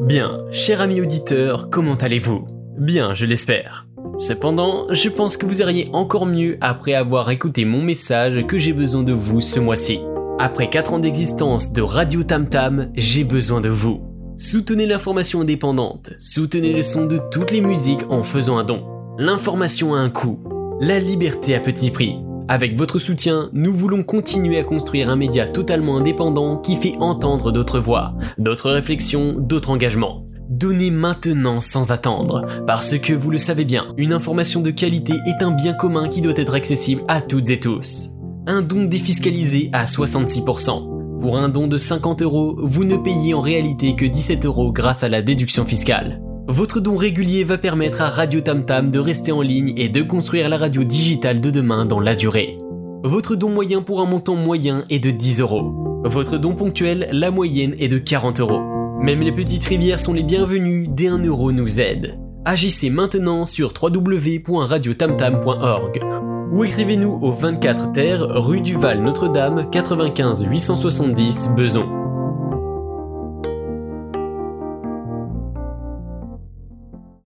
Bien, cher ami auditeur, comment allez-vous? Bien, je l'espère. Cependant, je pense que vous iriez encore mieux après avoir écouté mon message que j'ai besoin de vous ce mois-ci. Après 4 ans d'existence de Radio Tam Tam, j'ai besoin de vous. Soutenez l'information indépendante, soutenez le son de toutes les musiques en faisant un don. L'information a un coût, la liberté à petit prix. Avec votre soutien, nous voulons continuer à construire un média totalement indépendant qui fait entendre d'autres voix, d'autres réflexions, d'autres engagements. Donnez maintenant sans attendre, parce que vous le savez bien, une information de qualité est un bien commun qui doit être accessible à toutes et tous. Un don défiscalisé à 66%. Pour un don de 50 euros, vous ne payez en réalité que 17 euros grâce à la déduction fiscale. Votre don régulier va permettre à Radio Tam Tam de rester en ligne et de construire la radio digitale de demain dans la durée. Votre don moyen pour un montant moyen est de 10 euros. Votre don ponctuel, la moyenne est de 40 euros. Même les petites rivières sont les bienvenues, dès 1 euro nous aide. Agissez maintenant sur www.radiotamtam.org ou écrivez-nous au 24 Terre, rue du Val Notre-Dame, 95 870 Beson.